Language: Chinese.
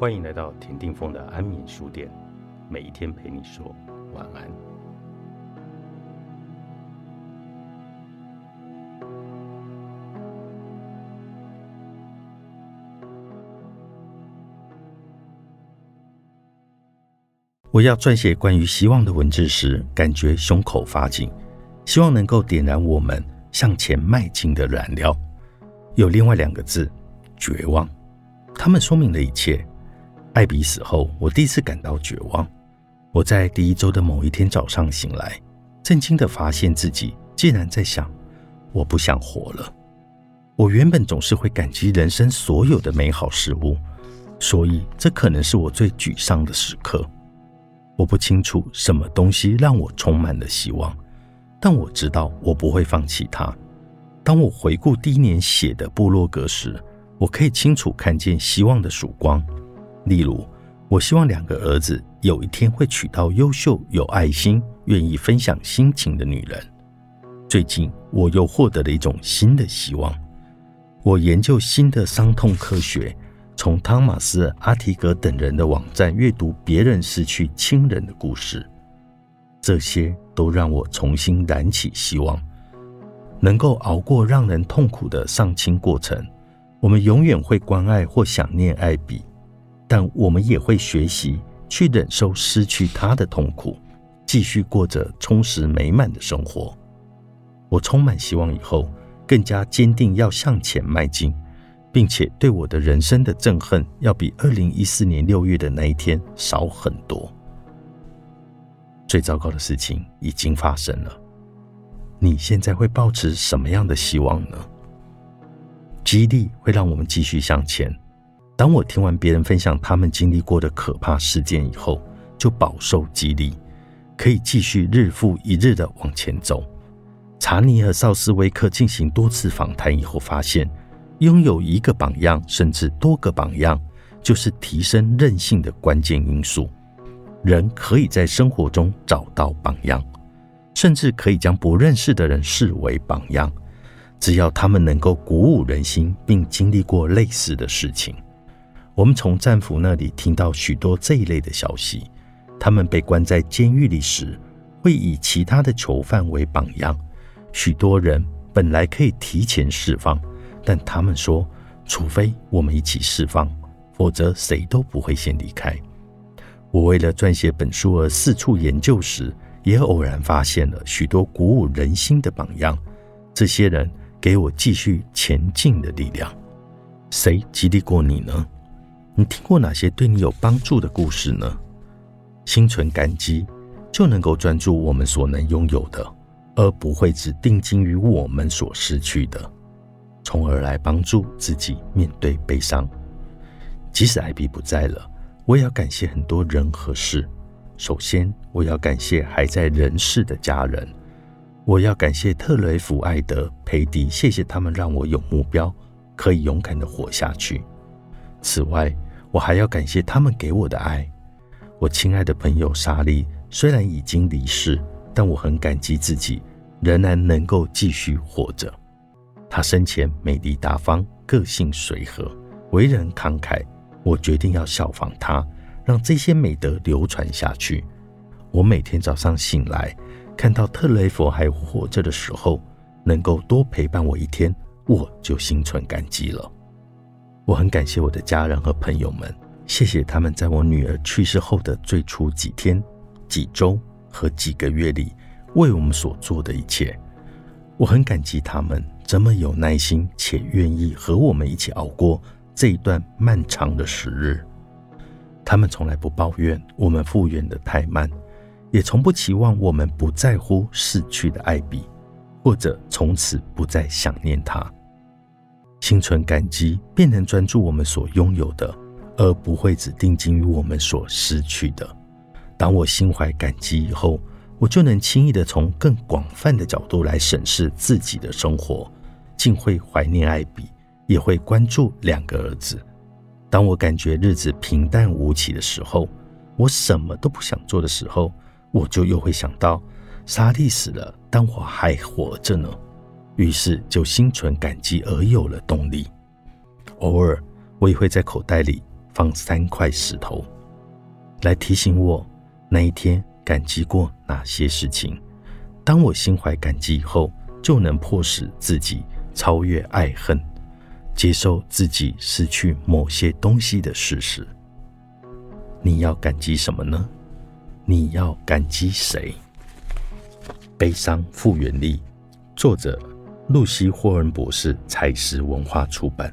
欢迎来到田定峰的安眠书店，每一天陪你说晚安。我要撰写关于希望的文字时，感觉胸口发紧，希望能够点燃我们向前迈进的燃料。有另外两个字：绝望。他们说明了一切。艾比死后，我第一次感到绝望。我在第一周的某一天早上醒来，震惊地发现自己竟然在想：我不想活了。我原本总是会感激人生所有的美好事物，所以这可能是我最沮丧的时刻。我不清楚什么东西让我充满了希望，但我知道我不会放弃它。当我回顾第一年写的部落格时，我可以清楚看见希望的曙光。例如，我希望两个儿子有一天会娶到优秀、有爱心、愿意分享心情的女人。最近，我又获得了一种新的希望。我研究新的伤痛科学，从汤马斯·阿提格等人的网站阅读别人失去亲人的故事，这些都让我重新燃起希望，能够熬过让人痛苦的丧亲过程。我们永远会关爱或想念艾比。但我们也会学习去忍受失去他的痛苦，继续过着充实美满的生活。我充满希望，以后更加坚定要向前迈进，并且对我的人生的憎恨要比二零一四年六月的那一天少很多。最糟糕的事情已经发生了，你现在会保持什么样的希望呢？激励会让我们继续向前。当我听完别人分享他们经历过的可怕事件以后，就饱受激励，可以继续日复一日的往前走。查尼和绍斯威克进行多次访谈以后，发现拥有一个榜样，甚至多个榜样，就是提升韧性的关键因素。人可以在生活中找到榜样，甚至可以将不认识的人视为榜样，只要他们能够鼓舞人心，并经历过类似的事情。我们从战俘那里听到许多这一类的消息。他们被关在监狱里时，会以其他的囚犯为榜样。许多人本来可以提前释放，但他们说，除非我们一起释放，否则谁都不会先离开。我为了撰写本书而四处研究时，也偶然发现了许多鼓舞人心的榜样。这些人给我继续前进的力量。谁激励过你呢？你听过哪些对你有帮助的故事呢？心存感激，就能够专注我们所能拥有的，而不会只定睛于我们所失去的，从而来帮助自己面对悲伤。即使艾比不在了，我也要感谢很多人和事。首先，我要感谢还在人世的家人，我要感谢特雷弗、艾德、佩蒂，谢谢他们让我有目标，可以勇敢的活下去。此外，我还要感谢他们给我的爱。我亲爱的朋友莎莉虽然已经离世，但我很感激自己仍然能够继续活着。她生前美丽大方，个性随和，为人慷慨。我决定要效仿她，让这些美德流传下去。我每天早上醒来，看到特雷弗还活着的时候，能够多陪伴我一天，我就心存感激了。我很感谢我的家人和朋友们，谢谢他们在我女儿去世后的最初几天、几周和几个月里为我们所做的一切。我很感激他们这么有耐心且愿意和我们一起熬过这一段漫长的时日。他们从来不抱怨我们复原的太慢，也从不期望我们不在乎逝去的艾比，或者从此不再想念他。心存感激，便能专注我们所拥有的，而不会只定睛于我们所失去的。当我心怀感激以后，我就能轻易的从更广泛的角度来审视自己的生活，竟会怀念艾比，也会关注两个儿子。当我感觉日子平淡无奇的时候，我什么都不想做的时候，我就又会想到莎莉死了，但我还活着呢。于是就心存感激，而有了动力。偶尔，我也会在口袋里放三块石头，来提醒我那一天感激过哪些事情。当我心怀感激以后，就能迫使自己超越爱恨，接受自己失去某些东西的事实。你要感激什么呢？你要感激谁？悲伤复原力，作者露西·霍恩博士，采石文化出版。